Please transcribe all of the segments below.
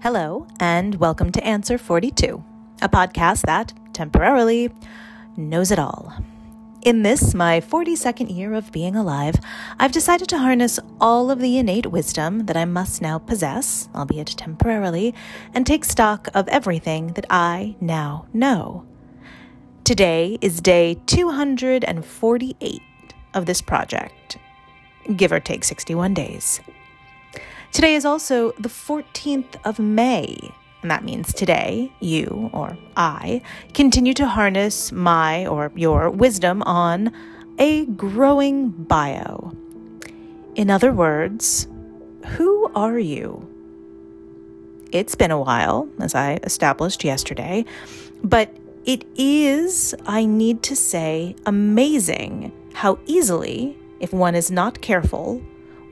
Hello, and welcome to Answer 42, a podcast that temporarily knows it all. In this, my 42nd year of being alive, I've decided to harness all of the innate wisdom that I must now possess, albeit temporarily, and take stock of everything that I now know. Today is day 248 of this project, give or take 61 days. Today is also the 14th of May, and that means today, you or I continue to harness my or your wisdom on a growing bio. In other words, who are you? It's been a while, as I established yesterday, but it is, I need to say, amazing how easily, if one is not careful,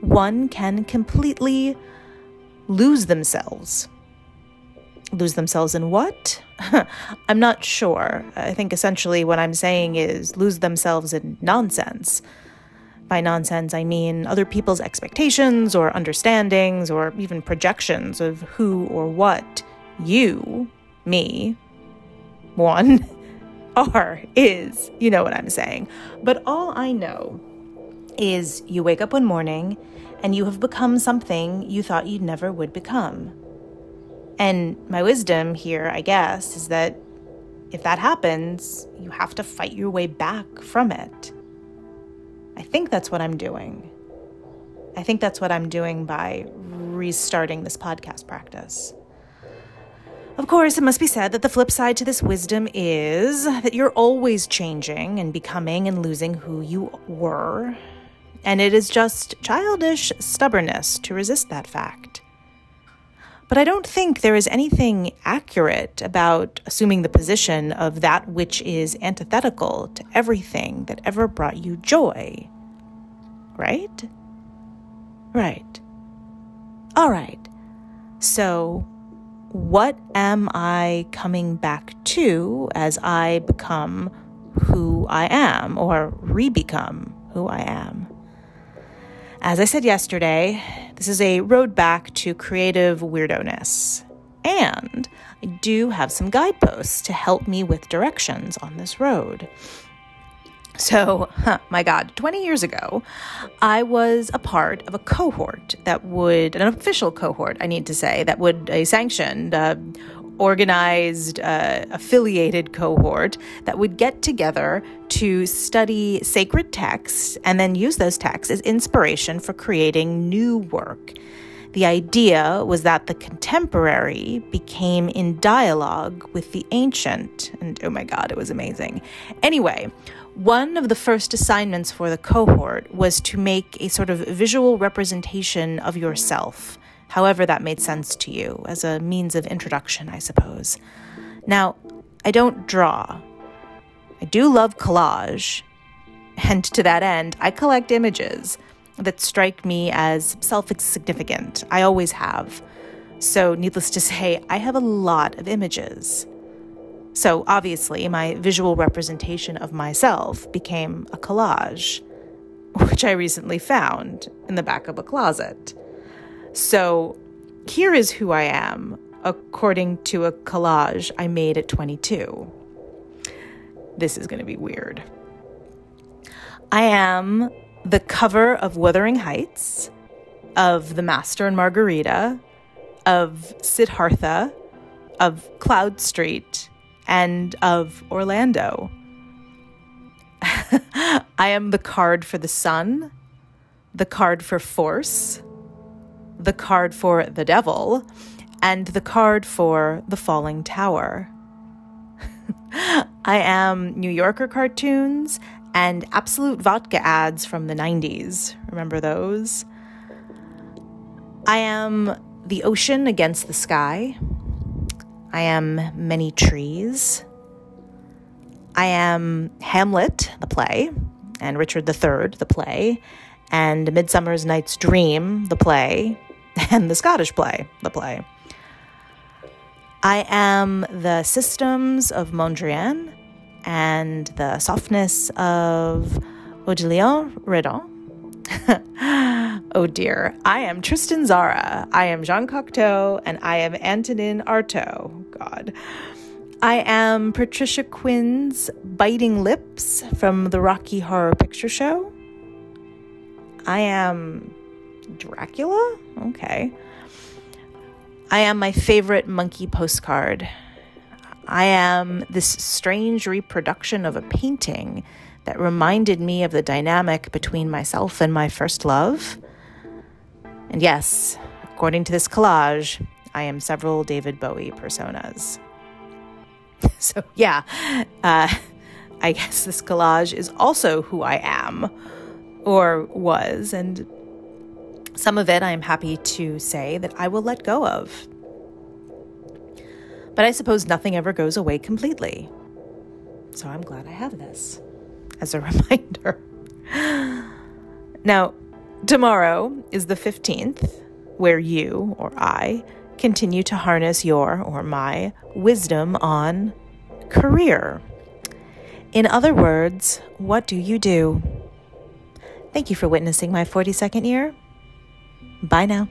one can completely lose themselves. Lose themselves in what? I'm not sure. I think essentially what I'm saying is lose themselves in nonsense. By nonsense, I mean other people's expectations or understandings or even projections of who or what you, me, one, are, is. You know what I'm saying. But all I know is you wake up one morning and you have become something you thought you never would become. And my wisdom here, I guess, is that if that happens, you have to fight your way back from it. I think that's what I'm doing. I think that's what I'm doing by restarting this podcast practice. Of course, it must be said that the flip side to this wisdom is that you're always changing and becoming and losing who you were and it is just childish stubbornness to resist that fact. But I don't think there is anything accurate about assuming the position of that which is antithetical to everything that ever brought you joy. Right? Right. All right. So, what am I coming back to as I become who I am or re become who I am? As I said yesterday, this is a road back to creative weirdoness. And I do have some guideposts to help me with directions on this road. So, huh, my God, 20 years ago, I was a part of a cohort that would, an official cohort, I need to say, that would, a sanctioned, uh, organized, uh, affiliated cohort that would get together to study sacred texts and then use those texts as inspiration for creating new work. The idea was that the contemporary became in dialogue with the ancient, and oh my god, it was amazing. Anyway, one of the first assignments for the cohort was to make a sort of visual representation of yourself however that made sense to you, as a means of introduction, I suppose. Now, I don't draw. I do love collage, and to that end, I collect images that strike me as self significant. I always have. So, needless to say, I have a lot of images. So, obviously, my visual representation of myself became a collage, which I recently found in the back of a closet. So here is who I am, according to a collage I made at 22. This is going to be weird. I am the cover of Wuthering Heights, of The Master and Margarita, of Siddhartha, of Cloudstreet, and of Orlando. I am the card for the sun, the card for force, the card for the devil, and the card for the falling tower. I am New Yorker cartoons and Absolut vodka ads from the 90s. Remember those? I am the ocean against the sky. I am many trees. I am Hamlet, the play, and Richard III, the play, and Midsummer's Night's Dream, the play, and the Scottish play, the play. I am the systems of Mondrian and the softness of Odilon Redon. Oh dear, I am Tristan Tzara. I am Jean Cocteau, and I am Antonin Artaud. God. I am Patricia Quinn's Biting Lips from the Rocky Horror Picture Show. I am Dracula? Okay. I am my favorite monkey postcard. I am this strange reproduction of a painting that reminded me of the dynamic between myself and my first love. And yes, according to this collage, I am several David Bowie personas. so, yeah, uh, I guess this collage is also who I am or was. And some of it I'm happy to say that I will let go of. But I suppose nothing ever goes away completely. So I'm glad I have this as a reminder. now, tomorrow is the 15th, where you or I continue to harness your or my wisdom on career. In other words, what do you do? Thank you for witnessing my 42nd year. Bye now.